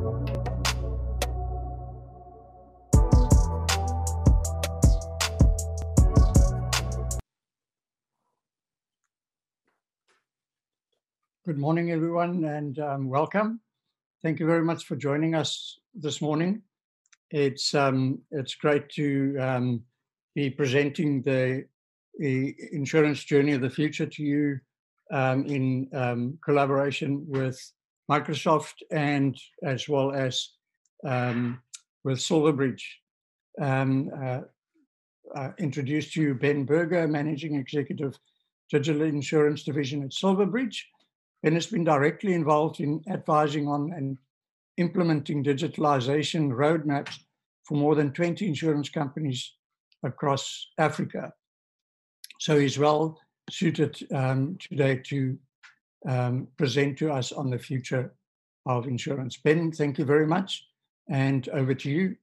Good morning, everyone, and um, welcome. Thank you very much for joining us this morning. It's um, it's great to um, be presenting the, the insurance journey of the future to you um, in um, collaboration with Microsoft and as well as um, with Silverbridge. Uh, uh, introduced to you Ben Berger, Managing Executive Digital Insurance Division at Silverbridge Ben has been directly involved in advising on and implementing digitalization roadmaps for more than 20 insurance companies across Africa. So he's well suited um, today to um, present to us on the future of insurance. Ben, thank you very much. And over to you.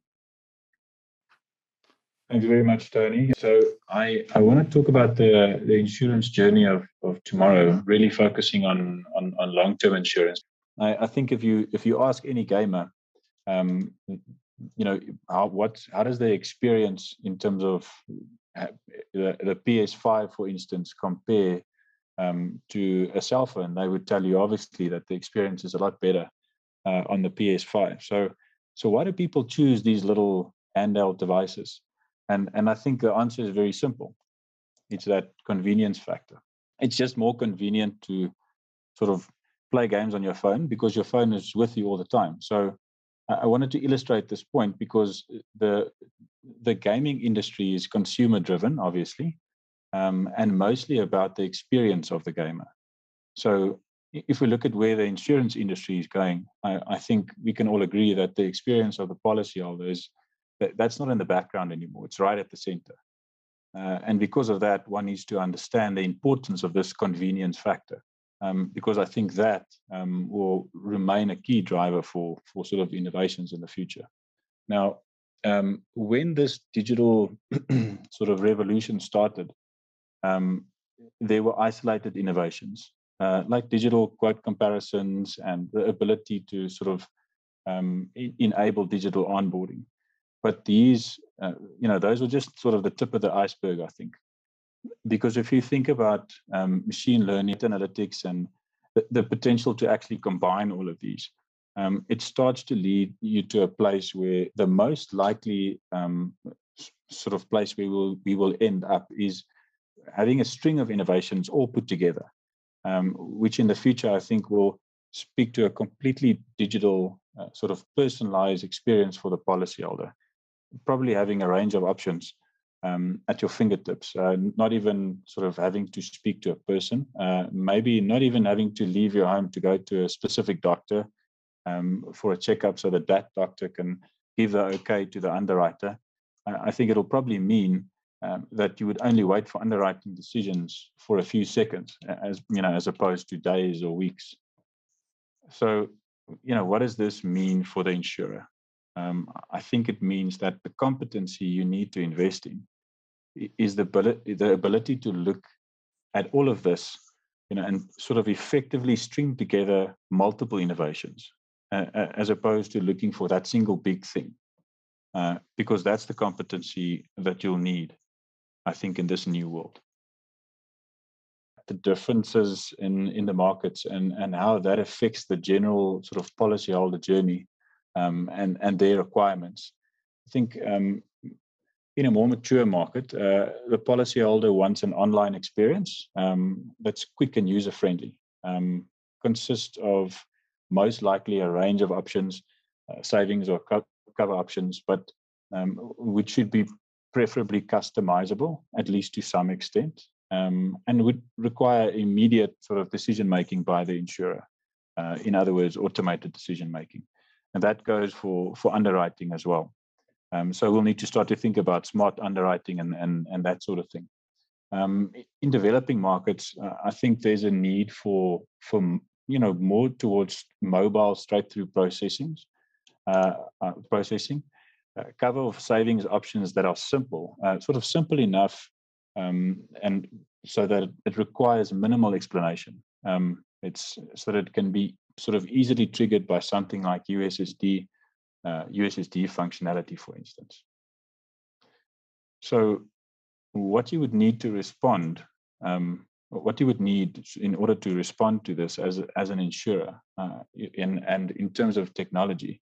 Thanks very much, Tony. So I, I want to talk about the, the insurance journey of, of tomorrow, really focusing on on, on long term insurance. I, I think if you if you ask any gamer, um, you know, how what how does the experience in terms of uh, the, the PS5, for instance, compare um, to a cell phone? They would tell you obviously that the experience is a lot better uh, on the PS5. So so why do people choose these little handheld devices? And, and I think the answer is very simple it's that convenience factor. It's just more convenient to sort of play games on your phone because your phone is with you all the time. So I wanted to illustrate this point because the the gaming industry is consumer driven, obviously, um, and mostly about the experience of the gamer. So if we look at where the insurance industry is going, I, I think we can all agree that the experience of the policyholder is that's not in the background anymore. It's right at the center. Uh, and because of that, one needs to understand the importance of this convenience factor, um, because I think that um, will remain a key driver for, for sort of innovations in the future. Now, um, when this digital sort of revolution started, um, there were isolated innovations uh, like digital quote comparisons and the ability to sort of um, enable digital onboarding. But these, uh, you know, those were just sort of the tip of the iceberg, I think. Because if you think about um, machine learning, analytics, and the, the, potential to actually combine all of these, um, it starts to lead you to a place where the most likely um, sort of place we will we will end up is having a string of innovations all put together, um, which in the future I think will speak to a completely digital uh, sort of personalized experience for the policyholder probably having a range of options um, at your fingertips, uh, not even sort of having to speak to a person, uh, maybe not even having to leave your home to go to a specific doctor um, for a checkup so that that doctor can give the okay to the underwriter. Uh, I think it'll probably mean um, that you would only wait for underwriting decisions for a few seconds, as you know, as opposed to days or weeks. So, you know, what does this mean for the insurer? um, I think it means that the competency you need to invest in is the ability, the ability to look at all of this, you know, and sort of effectively string together multiple innovations, uh, as opposed to looking for that single big thing, uh, because that's the competency that you'll need, I think, in this new world. The differences in in the markets and and how that affects the general sort of policyholder journey um, and and their requirements. I think um, in a more mature market, uh, the policyholder wants an online experience um, that's quick and user friendly. Um, consists of most likely a range of options, uh, savings or co- cover options, but um, which should be preferably customizable, at least to some extent, um, and would require immediate sort of decision making by the insurer. Uh, in other words, automated decision making and that goes for for underwriting as well. Um, so we'll need to start to think about smart underwriting and and and that sort of thing. Um, in developing markets, uh, I think there's a need for for you know more towards mobile straight through processing, uh, uh, processing, cover of savings options that are simple, uh, sort of simple enough, um, and so that it requires minimal explanation. Um, it's so that it can be sort of easily triggered by something like USSD, uh, USSD functionality, for instance. So what you would need to respond, um, what you would need in order to respond to this as, as an insurer uh, in, and in terms of technology,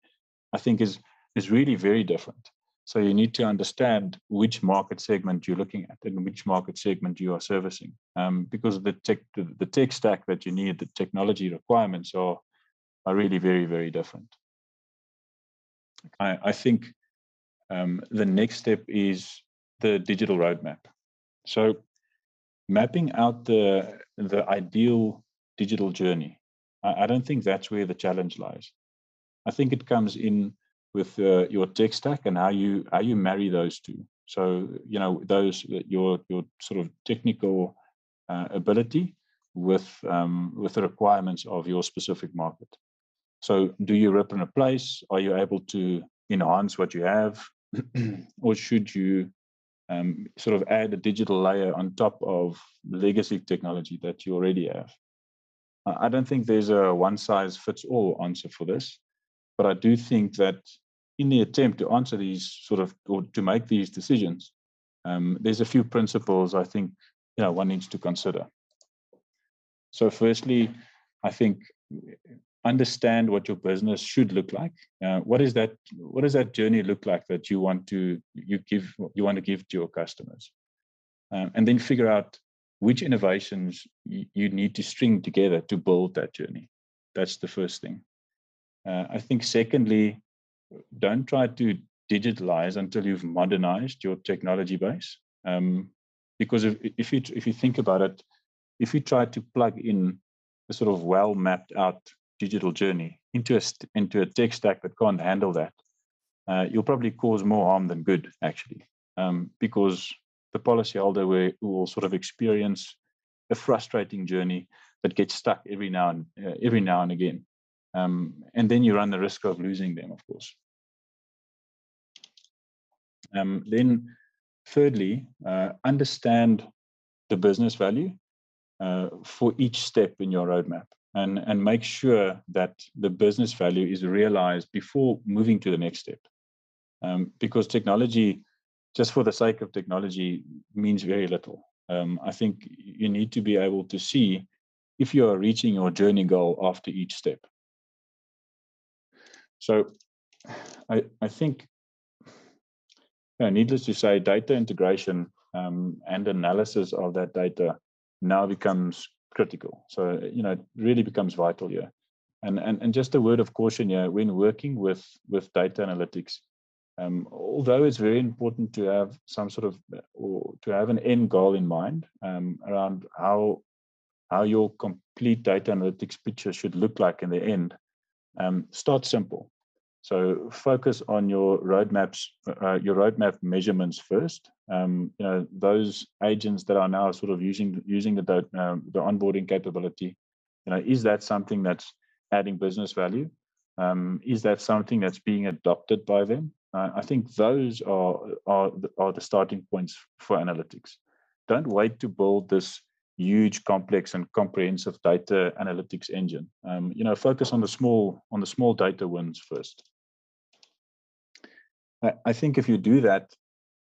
I think is, is really very different. So you need to understand which market segment you're looking at and which market segment you are servicing, um, because the tech the tech stack that you need, the technology requirements are are really very very different. I, I think um, the next step is the digital roadmap. So mapping out the the ideal digital journey. I, I don't think that's where the challenge lies. I think it comes in with uh, your tech stack and how you how you marry those two. So you know those uh, your your sort of technical uh, ability with um, with the requirements of your specific market. So do you rip and replace? Are you able to enhance what you have, or should you um, sort of add a digital layer on top of legacy technology that you already have? I don't think there's a one size fits all answer for this, but I do think that in the attempt to answer these sort of or to make these decisions, um, there's a few principles I think you know one needs to consider. So, firstly, I think understand what your business should look like. Uh, what is that? What does that journey look like that you want to you give you want to give to your customers, um, and then figure out which innovations you, need to string together to build that journey. That's the first thing. Uh, I think secondly, don't try to digitalize until you've modernized your technology base. Um, because if, if you if you think about it, if you try to plug in a sort of well mapped out digital journey into a into a tech stack that can't handle that, uh, you'll probably cause more harm than good actually, um, because the policyholder will, will sort of experience a frustrating journey that gets stuck every now and uh, every now and again. Um, and then you run the risk of losing them, of course. Um, then, thirdly, uh, understand the business value uh, for each step in your roadmap and, and make sure that the business value is realized before moving to the next step. Um, because technology, just for the sake of technology, means very little. Um, I think you need to be able to see if you are reaching your journey goal after each step. So I, I think, you know, needless to say, data integration um, and analysis of that data now becomes critical. So, you know, it really becomes vital here. And, and, and just a word of caution here, when working with, with data analytics, um, although it's very important to have some sort of or to have an end goal in mind um, around how how your complete data analytics picture should look like in the end, um, start simple. So focus on your roadmaps, uh, your roadmap measurements first. Um, you know those agents that are now sort of using using the uh, the onboarding capability. You know, is that something that's adding business value? Um, is that something that's being adopted by them? Uh, I think those are are are the starting points for analytics. Don't wait to build this huge, complex, and comprehensive data analytics engine. Um, you know, focus on the small on the small data wins first. I, I think if you do that,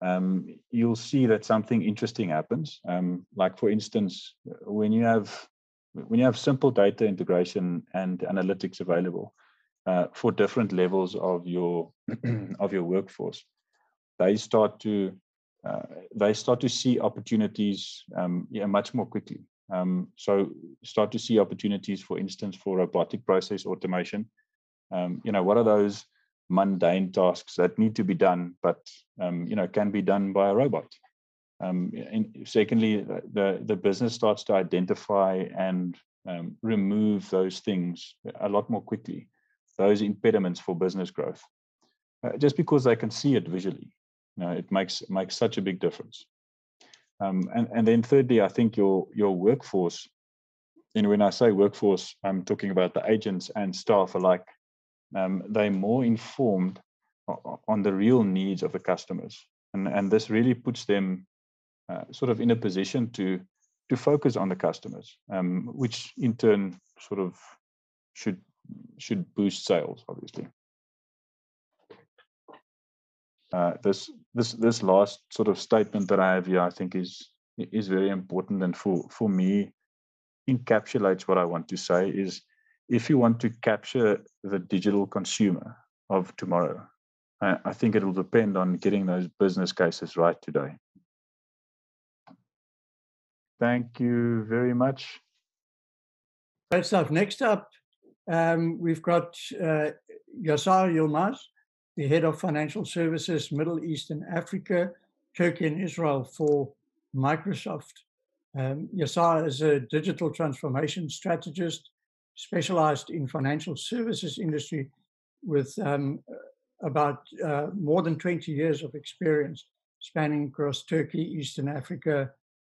um, you'll see that something interesting happens. Um, like for instance, when you have when you have simple data integration and analytics available uh, for different levels of your of your workforce, they start to uh, they start to see opportunities um, yeah, much more quickly. Um, so start to see opportunities, for instance, for robotic process automation. Um, you know, what are those mundane tasks that need to be done, but um, you know, can be done by a robot? Um, secondly, the the business starts to identify and um, remove those things a lot more quickly, those impediments for business growth, uh, just because they can see it visually. You know, it makes makes such a big difference. Um, and and then thirdly, I think your your workforce. And when I say workforce, I'm talking about the agents and staff alike. Um, they're more informed on the real needs of the customers, and and this really puts them uh, sort of in a position to to focus on the customers, um, which in turn sort of should should boost sales, obviously. Uh, this this this last sort of statement that I have here, I think is is very important, and for for me, encapsulates what I want to say. Is if you want to capture the digital consumer of tomorrow, I, I think it will depend on getting those business cases right today. Thank you very much. Great stuff. Next up, um, we've got uh, Yasar Yilmaz, the head of financial services, Middle East and Africa, Turkey and Israel for Microsoft. Um, is a digital transformation strategist specialized in financial services industry with um, about uh, more than 20 years of experience spanning across Turkey, Eastern Africa,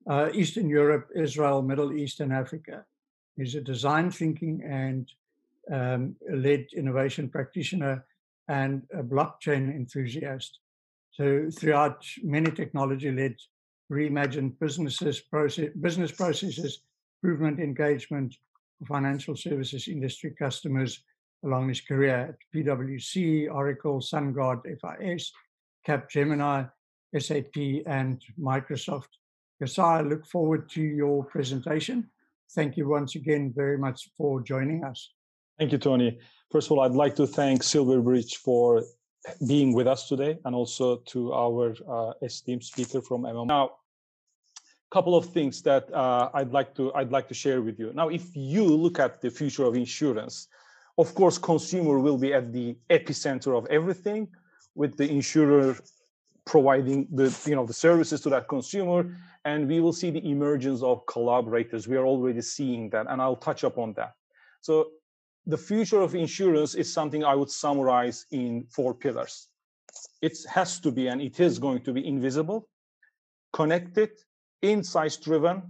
uh, Eastern Europe, Israel, Middle East, and Africa. He's a design thinking and um, led innovation practitioner and a blockchain enthusiast. So throughout many technology-led reimagined businesses, process, business processes, improvement engagement, for financial services industry customers along his career at PwC, Oracle, SunGard, FIS, Capgemini, SAP, and Microsoft. Yasar, I look forward to your presentation. Thank you once again very much for joining us. Thank you, Tony. First of all, I'd like to thank Silverbridge for being with us today and also to our uh, esteemed speaker from MM. Now, a couple of things that uh, I'd like to I'd like to share with you. Now, if you look at the future of insurance, of course, consumer will be at the epicenter of everything, with the insurer providing the you know the services to that consumer, and we will see the emergence of collaborators. We are already seeing that, and I'll touch upon that. So the future of insurance is something I would summarize in four pillars. It has to be, and it is going to be invisible, connected, insights driven,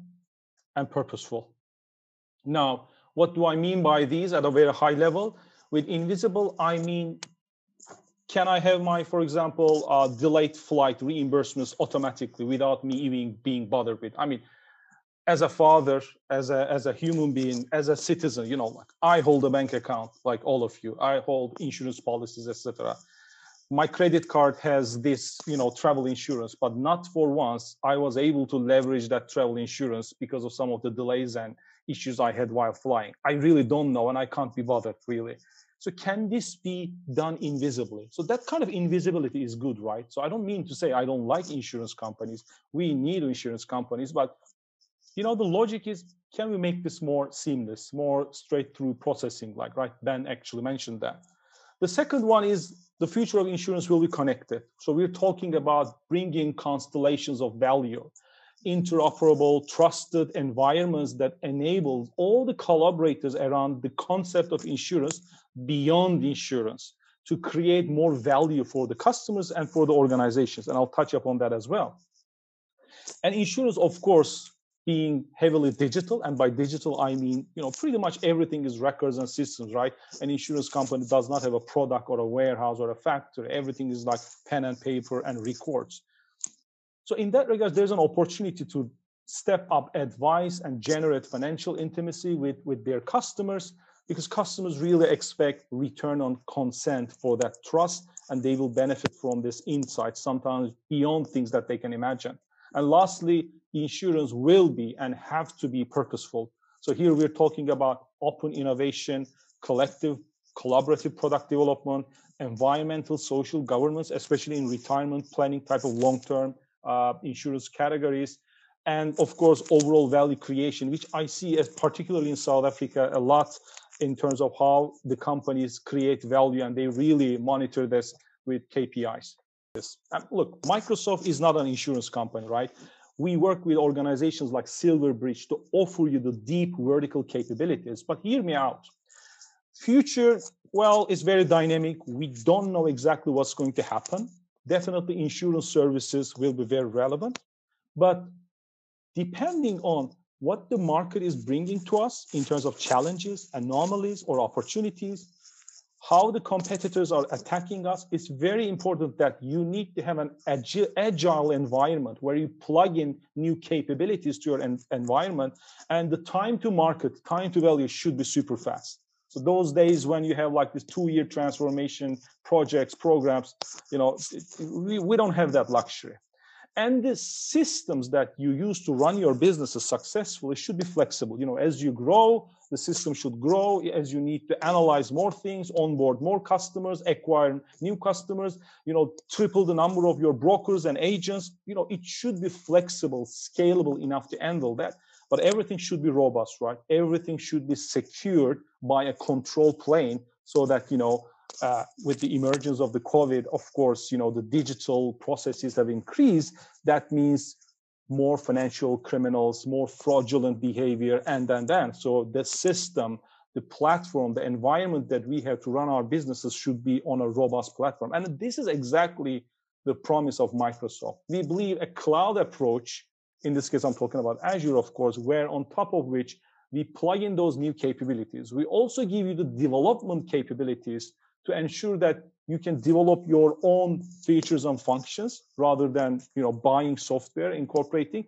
and purposeful. Now, what do I mean by these at a very high level? With invisible, I mean, can I have my, for example, uh, delayed flight reimbursements automatically without me even being bothered with? I mean, as a father, as a as a human being, as a citizen, you know, like I hold a bank account, like all of you. I hold insurance policies, etc. My credit card has this, you know, travel insurance, but not for once I was able to leverage that travel insurance because of some of the delays and issues I had while flying. I really don't know, and I can't be bothered really. So can this be done invisibly? So that kind of invisibility is good, right? So I don't mean to say I don't like insurance companies. We need insurance companies, but you know, the logic is, can we make this more seamless, more straight through processing, like, right? Ben actually mentioned that. The second one is the future of insurance will be connected. So we're talking about bringing constellations of value, interoperable, trusted environments that enable all the collaborators around the concept of insurance beyond insurance to create more value for the customers and for the organizations. And I'll touch upon that as well. And insurance, of course, being heavily digital and by digital i mean you know pretty much everything is records and systems right? An insurance company does not have a product or a warehouse or a factory. Everything is like pen and paper and records. So in that regard there's an opportunity to step up advice and generate financial intimacy with with their customers because customers really expect return on consent for that trust and they will benefit from this insight sometimes beyond things that they can imagine and lastly insurance will be and have to be purposeful. So here we're talking about open innovation, collective, collaborative product development, environmental, social governance, especially in retirement planning type of long-term uh, insurance categories, and of course overall value creation, which I see as particularly in South Africa a lot in terms of how the companies create value and they really monitor this with KPIs. Um, look, Microsoft is not an insurance company, right? we work with organizations like Silverbridge to offer you the deep vertical capabilities. But hear me out. Future, well, is very dynamic. We don't know exactly what's going to happen. Definitely insurance services will be very relevant. But depending on what the market is bringing to us in terms of challenges, anomalies, or opportunities, how the competitors are attacking us, it's very important that you need to have an agile, agile environment where you plug in new capabilities to your en environment and the time to market, time to value should be super fast. So those days when you have like this two-year transformation projects, programs, you know, we, we don't have that luxury. And the systems that you use to run your businesses successfully should be flexible. You know, as you grow, the system should grow as you need to analyze more things, onboard more customers, acquire new customers, you know, triple the number of your brokers and agents. You know, it should be flexible, scalable enough to handle that. But everything should be robust, right? Everything should be secured by a control plane so that, you know, uh, with the emergence of the COVID, of course, you know, the digital processes have increased. That means more financial criminals, more fraudulent behavior, and then then. So the system, the platform, the environment that we have to run our businesses should be on a robust platform. And this is exactly the promise of Microsoft. We believe a cloud approach, in this case, I'm talking about Azure, of course, where on top of which we plug in those new capabilities. We also give you the development capabilities to ensure that you can develop your own features and functions rather than you know buying software incorporating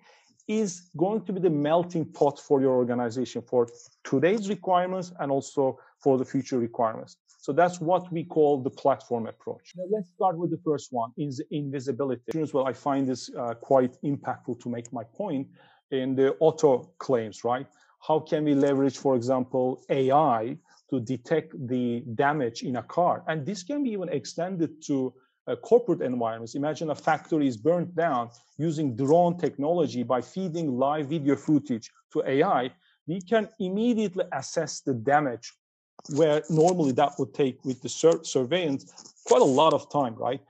is going to be the melting pot for your organization for today's requirements and also for the future requirements. So that's what we call the platform approach. Now let's start with the first one is invisibility. Well i find this uh, quite impactful to make my point in the auto claims right? How can we leverage for example ai to detect the damage in a car. And this can be even extended to uh, corporate environments. Imagine a factory is burnt down using drone technology by feeding live video footage to AI. We can immediately assess the damage where normally that would take with the sur- surveillance quite a lot of time, right?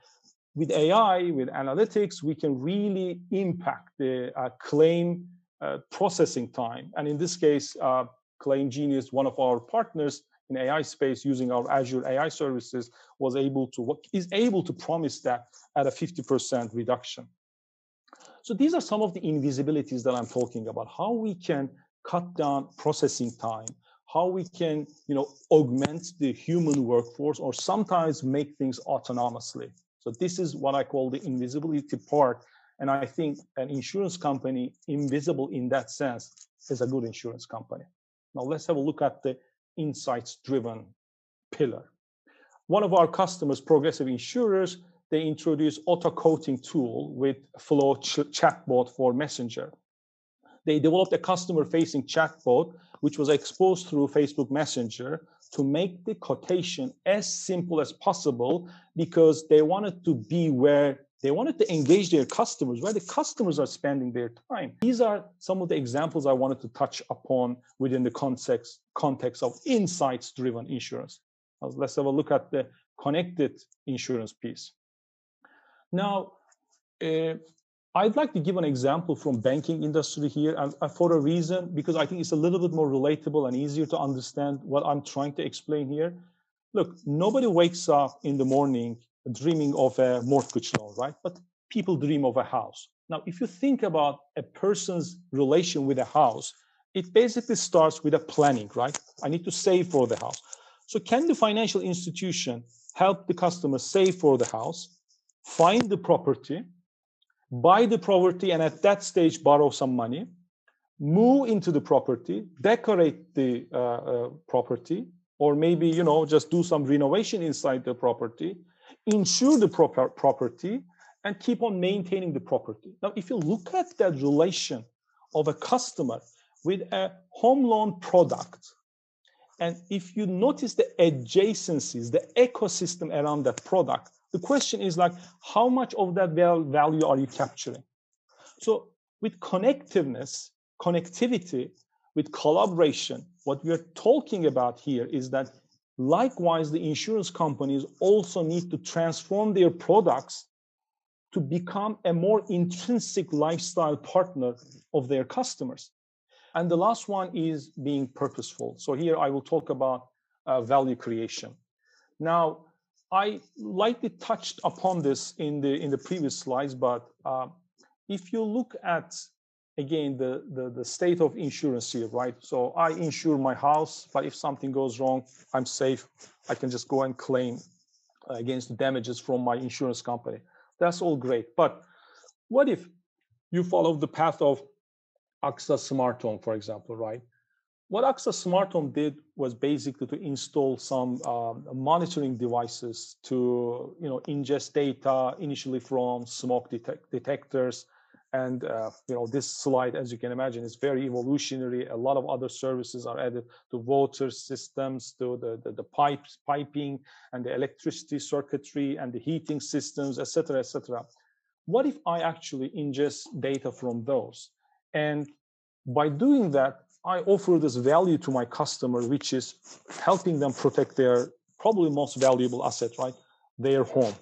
With AI, with analytics, we can really impact the uh, claim uh, processing time. And in this case, uh, Claim Genius, one of our partners, in AI space using our Azure AI services was able to is able to promise that at a 50% reduction. So these are some of the invisibilities that I'm talking about. How we can cut down processing time, how we can, you know, augment the human workforce or sometimes make things autonomously. So this is what I call the invisibility part. And I think an insurance company invisible in that sense is a good insurance company. Now let's have a look at the insights driven pillar. One of our customers, Progressive Insurers, they introduced auto quoting tool with Flo ch- chatbot for Messenger. They developed a customer facing chatbot, which was exposed through Facebook Messenger to make the quotation as simple as possible because they wanted to be where they wanted to engage their customers where the customers are spending their time. These are some of the examples I wanted to touch upon within the context, context of insights driven insurance. Let's have a look at the connected insurance piece. Now, uh, I'd like to give an example from banking industry here and, uh, for a reason, because I think it's a little bit more relatable and easier to understand what I'm trying to explain here. Look, nobody wakes up in the morning dreaming of a mortgage loan, right? But people dream of a house. Now, if you think about a person's relation with a house, it basically starts with a planning, right? I need to save for the house. So, can the financial institution help the customer save for the house, find the property, buy the property, and at that stage borrow some money, move into the property, decorate the uh, uh, property, or maybe you know just do some renovation inside the property, insure the proper property, and keep on maintaining the property. Now, if you look at that relation of a customer with a home loan product, and if you notice the adjacencies, the ecosystem around that product, the question is like, how much of that value are you capturing? So, with connectiveness, connectivity, with collaboration, what we are talking about here is that Likewise, the insurance companies also need to transform their products to become a more intrinsic lifestyle partner of their customers. And the last one is being purposeful. So here I will talk about uh, value creation. Now, I lightly touched upon this in the in the previous slides, but uh, if you look at again the, the the state of insurance here right? So i insure my house but if something goes wrong i'm safe. I can just go and claim against the damages from my insurance company. That's all great. But what if you follow the path of AXA Smart Home, for example, right? what AXA Smart Home did was basically to install some um, monitoring devices to you know ingest data initially from smoke detect detectors and uh, you know this slide as you can imagine is very evolutionary a lot of other services are added to water systems to the, the, the pipes piping and the electricity circuitry and the heating systems etc etc what if i actually ingest data from those and by doing that I offer this value to my customer, which is helping them protect their probably most valuable asset, right? Their home.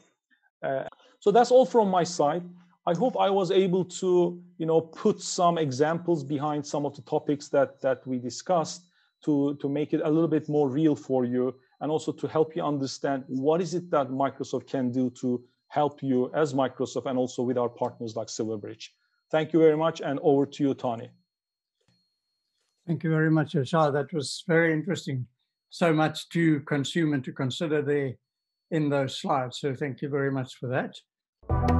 Uh, so that's all from my side. I hope I was able to, you know, put some examples behind some of the topics that that we discussed to to make it a little bit more real for you, and also to help you understand what is it that Microsoft can do to help you as Microsoft, and also with our partners like Silverbridge. Thank you very much, and over to you, Tony. Thank you very much, Ashar. That was very interesting. So much to consume and to consider there in those slides. So thank you very much for that.